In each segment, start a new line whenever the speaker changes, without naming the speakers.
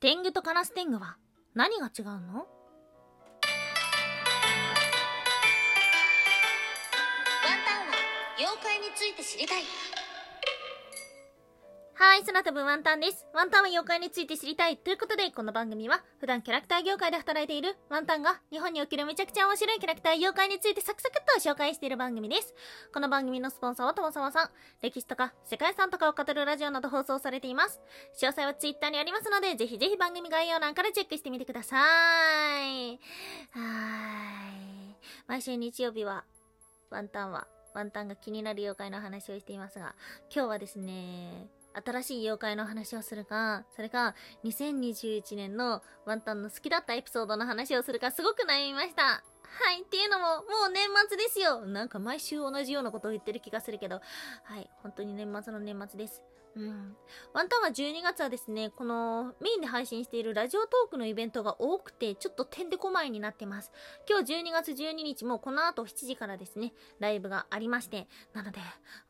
天狗とカラス天狗は何が違うの？
ワンタンは妖怪について知りたい。
はい、空飛ぶワンタンです。ワンタンは妖怪について知りたい。ということで、この番組は、普段キャラクター業界で働いているワンタンが、日本におけるめちゃくちゃ面白いキャラクター妖怪についてサクサクっと紹介している番組です。この番組のスポンサーはともさまさん。歴史とか、世界遺産とかを語るラジオなど放送されています。詳細はツイッターにありますので、ぜひぜひ番組概要欄からチェックしてみてください。はーい。毎週日曜日は、ワンタンは、ワンタンが気になる妖怪の話をしていますが、今日はですね、新しい妖怪の話をするか、それか、2021年のワンタンの好きだったエピソードの話をするか、すごく悩みました。はい。っていうのも、もう年末ですよ。なんか毎週同じようなことを言ってる気がするけど、はい。本当に年末の年末です。うん。ワンタンは12月はですね、このメインで配信しているラジオトークのイベントが多くて、ちょっとてんでこまいになってます。今日12月12日もこの後7時からですね、ライブがありまして、なので、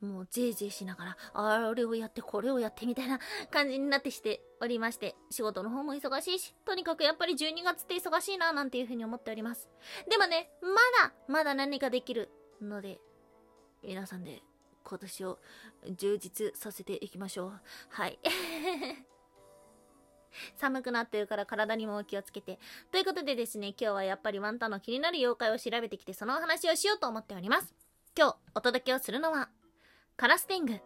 もうぜいぜいしながら、あれをやってこれをやってみたいな感じになってしておりまして、仕事の方も忙しいし、とにかくやっぱり12月って忙しいななんていうふうに思っております。でもね、まだ、まだ何かできるので、皆さんで今年を充実させていきましょう。はい。寒くなってるから体にもお気をつけて。ということでですね、今日はやっぱりワンタンの気になる妖怪を調べてきてそのお話をしようと思っております。今日お届けをするのは、カラス天狗。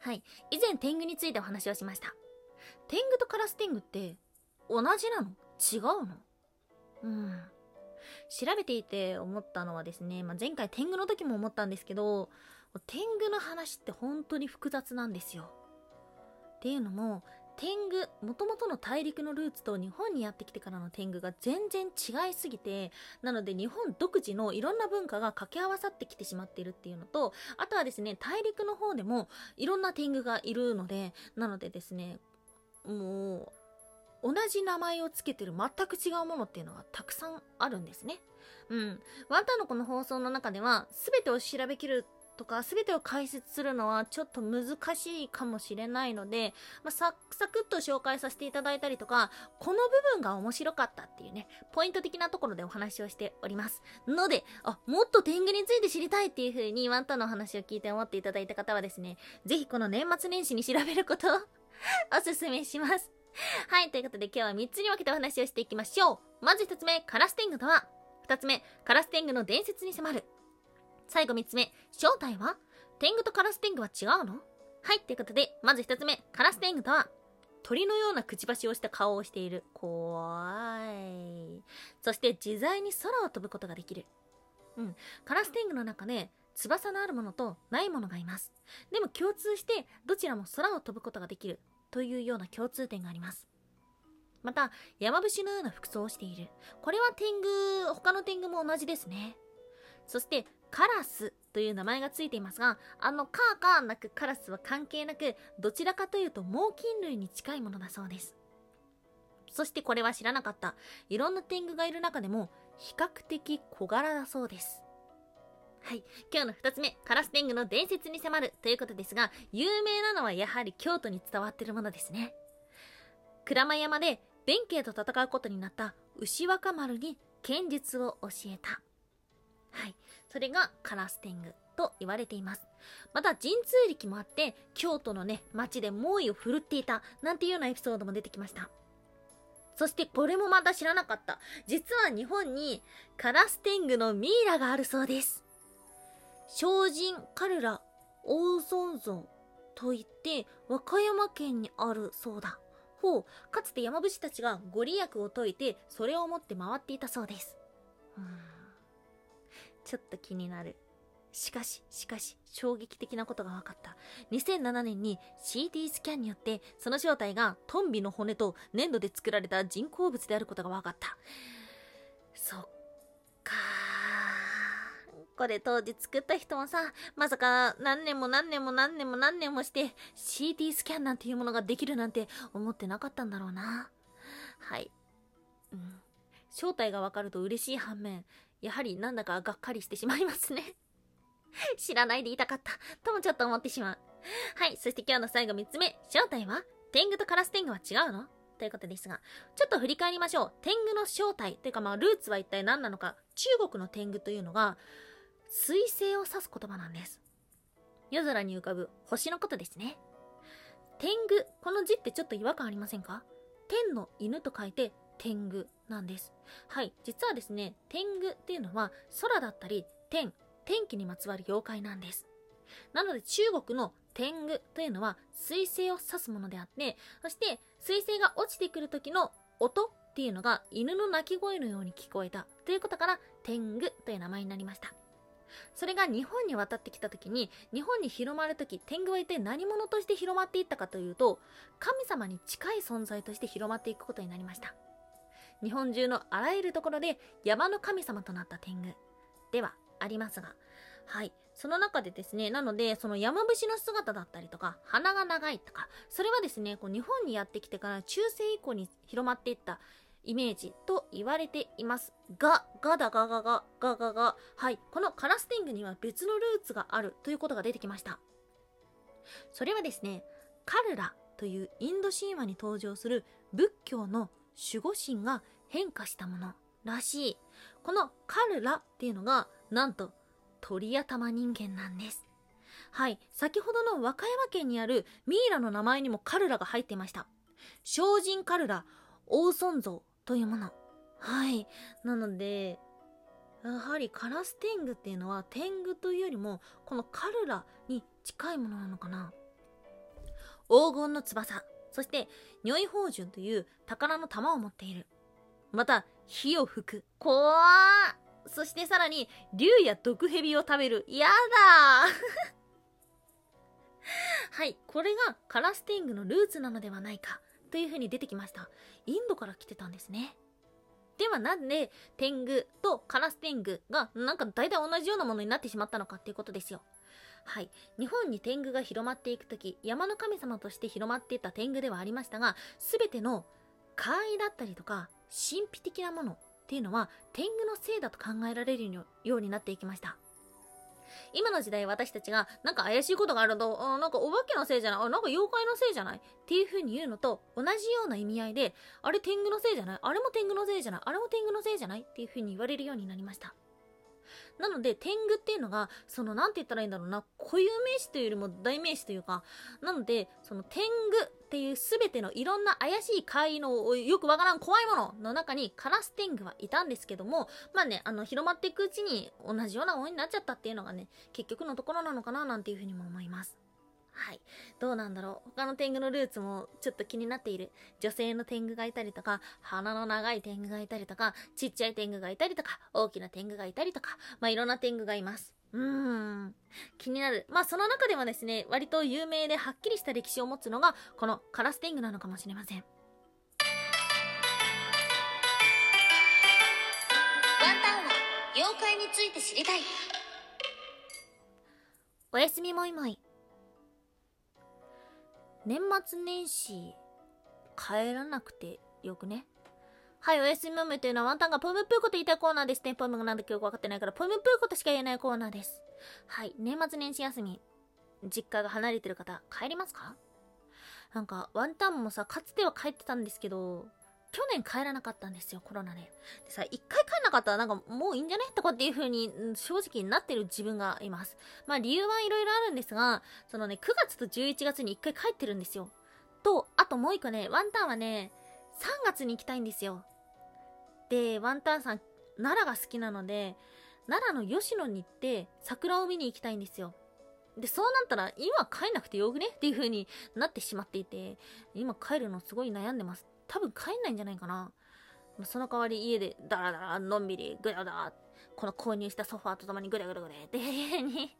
はい。以前天狗についてお話をしました。天狗とカラス天狗って同じなの？違うの？うん。調べていて思ったのはですね、まあ、前回天狗の時も思ったんですけど、天狗の話って本当に複雑なんですよ。っていうのも、天狗、もともとの大陸のルーツと日本にやってきてからの天狗が全然違いすぎて、なので日本独自のいろんな文化が掛け合わさってきてしまっているっていうのと、あとはですね、大陸の方でもいろんな天狗がいるので、なのでですね、もう、同じ名前を付けてる全く違うものっていうのがたくさんあるんですね。うん。ワンタンのこの放送の中では、すべてを調べきるとか、すべてを解説するのはちょっと難しいかもしれないので、まあ、サクサクっと紹介させていただいたりとか、この部分が面白かったっていうね、ポイント的なところでお話をしております。ので、あ、もっと天狗について知りたいっていう風にワンタンの話を聞いて思っていただいた方はですね、ぜひこの年末年始に調べることおすすめします。はい、ということで今日は3つに分けてお話をしていきましょう。まず1つ目、カラス天狗とは、2つ目、カラス天狗の伝説に迫る。最後3つ目、正体は天狗とカラス天狗は違うの？はい、ということで、まず1つ目、カラス天狗とは、鳥のようなくちばしをした顔をしている。怖い。そして自在に空を飛ぶことができる。うん。カラス天狗の中で、翼のあるものとないものがいます。でも共通して、どちらも空を飛ぶことができる。というような共通点があります。また、山伏のような服装をしている。これは天狗、他の天狗も同じですね。そして、カラスという名前がついていますが、あのカーカーなくカラスは関係なく、どちらかというと猛禽類に近いものだそうです。そしてこれは知らなかった。いろんな天狗がいる中でも、比較的小柄だそうです。はい。今日の二つ目、カラス天狗の伝説に迫るということですが、有名なのはやはり京都に伝わってるものですね。鞍馬山で弁慶と戦うことになった牛若丸に剣術を教えた。はい。それがカラス天狗と言われています。また、神通力もあって、京都のね、町で猛威を振るっていた、なんていうようなエピソードも出てきました。そしてこれもまた知らなかった。実は日本にカラス天狗のミイラがあるそうです。精進カルラ大尊像といって和歌山県にあるそうだ。ほう、かつて山伏たちがご利益を解いてそれを持って回っていたそうです。ちょっと気になる。しかし、しかし、衝撃的なことが分かった。2007年に CT スキャンによって、その正体がトンビの骨と粘土で作られた人工物であることが分かった。そっこれ当時作った人もさ、まさか何年も何年も何年も何年もして CT スキャンなんていうものができるなんて思ってなかったんだろうな。はい。うん。正体がわかると嬉しい反面、やはりなんだかがっかりしてしまいますね。知らないでいたかった。ともちょっと思ってしまう。はい。そして今日の最後3つ目。正体は天狗とカラス天狗は違うの？ということですが、ちょっと振り返りましょう。天狗の正体というかまあルーツは一体何なのか。中国の天狗というのが、水星を指す言葉なんです。夜空に浮かぶ星のことですね。天狗、この字ってちょっと違和感ありませんか？天の犬と書いて天狗なんです。はい、実はですね、天狗っていうのは空だったり天、天気にまつわる妖怪なんです。なので中国の天狗というのは水星を指すものであって、そして水星が落ちてくる時の音っていうのが犬の鳴き声のように聞こえたということから天狗という名前になりました。それが日本に渡ってきた時に日本に広まる時天狗は一体何者として広まっていったかというと神様に近い存在として広まっていくことになりました。日本中のあらゆるところで山の神様となった天狗。ではありますがはい。その中でですね、なので、その山伏の姿だったりとか、鼻が長いとか、それはですね、こう日本にやってきてから中世以降に広まっていったイメージと言われていますが、ガだガガガガガガ、はい、このカラステングには別のルーツがあるということが出てきました。それはですね、カルラというインド神話に登場する仏教の守護神が変化したものらしい。このカルラっていうのが、なんと鳥頭人間なんです。はい、先ほどの和歌山県にあるミイラの名前にもカルラが入っていました。精進カルラ、王尊像というもの。はい。なので、やはりカラス天狗っていうのは天狗というよりもこのカルラに近いものなのかな。黄金の翼。そして如意宝珠という宝の玉を持っている。また火を吹く。怖そしてさらに竜や毒蛇を食べる。やだ はい。これがカラス天狗のルーツなのではないか。というふうに出てきましたインドから来てたんですねではなんで天狗とカラス天狗がなんか大体同じようなものになってしまったのかっていうことですよはい。日本に天狗が広まっていくとき、山の神様として広まっていった天狗ではありましたが、すべての怪異だったりとか、神秘的なものっていうのは、天狗のせいだと考えられるようになっていきました。今の時代私たちがなんか怪しいことがあると、あなんかお化けのせいじゃないあ、なんか妖怪のせいじゃないっていう風に言うのと同じような意味合いで、あれ天狗のせいじゃないあれも天狗のせいじゃないあれも天狗のせいじゃないっていう風に言われるようになりました。なので、天狗っていうのが、その、なんて言ったらいいんだろうな、固有名詞というよりも代名詞というか、なので、その天狗っていう全てのいろんな怪しい怪異のよくわからん怖いものの中にカラス天狗はいたんですけども、まあね、あの、広まっていくうちに同じようなものになっちゃったっていうのがね、結局のところなのかななんていうふうにも思います。はい。どうなんだろう。他の天狗のルーツもちょっと気になっている。女性の天狗がいたりとか、鼻の長い天狗がいたりとか、ちっちゃい天狗がいたりとか、大きな天狗がいたりとか、まあいろんな天狗がいます。うーん。気になる。まあその中でもですね、割と有名ではっきりした歴史を持つのが、このカラス天狗なのかもしれません。ワン
タンは妖怪について知りたい。
おやすみもいもい。年末年始帰らなくてよくね？はい、おやすみマムというのはワンタンがポムっぽいこと言いたいコーナーですね。ポムがなんだかよくわかってないから、ポムっぽいことしか言えないコーナーです。はい、年末年始休み、実家が離れてる方、帰りますか？なんか、ワンタンもさ、かつては帰ってたんですけど、去年帰らなかったんですよ、コロナで。でさ、一回帰らなかったらなんかもういいんじゃね？とかっていう風に正直になってる自分がいます。まあ理由はいろいろあるんですが、そのね、9月と11月に一回帰ってるんですよ。と、あともう一個ね、ワンタンはね、3月に行きたいんですよ。で、ワンタンさん、奈良が好きなので、奈良の吉野に行って桜を見に行きたいんですよ。で、そうなったら今帰んなくてよくね？っていう風になってしまっていて、今帰るのすごい悩んでます。多分帰んないんじゃないかな。その代わり家でダラダラのんびりぐだぐだこの購入したソファーとともにぐだぐだぐだっていう風に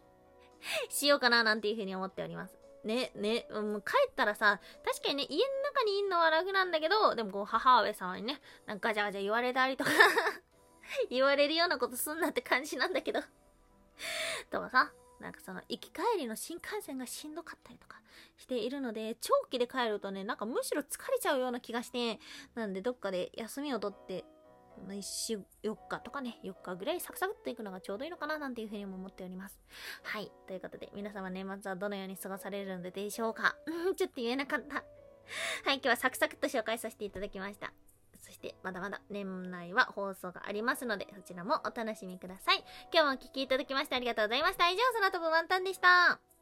しようかななんていう風に思っております。ね、ね、もう帰ったらさ、確かにね、家の中にいんのは楽なんだけど、でもこう母上様にね、なんかガチャガチャ言われたりとか 言われるようなことすんなって感じなんだけど。とかさ、なんかその行き帰りの新幹線がしんどかったりとかしているので、長期で帰るとね、なんかむしろ疲れちゃうような気がして、なんでどっかで休みを取って、4日とかね、4日ぐらいサクサクっと行くのがちょうどいいのかななんていうふうにも思っております。はい。ということで、皆様年末はどのように過ごされるのでしょうか？ちょっと言えなかった。はい、今日はサクサクっと紹介させていただきました。そして、まだまだ年内は放送がありますので、そちらもお楽しみください。今日もお聴きいただきましてありがとうございました。以上、空飛ぶワンタンでした。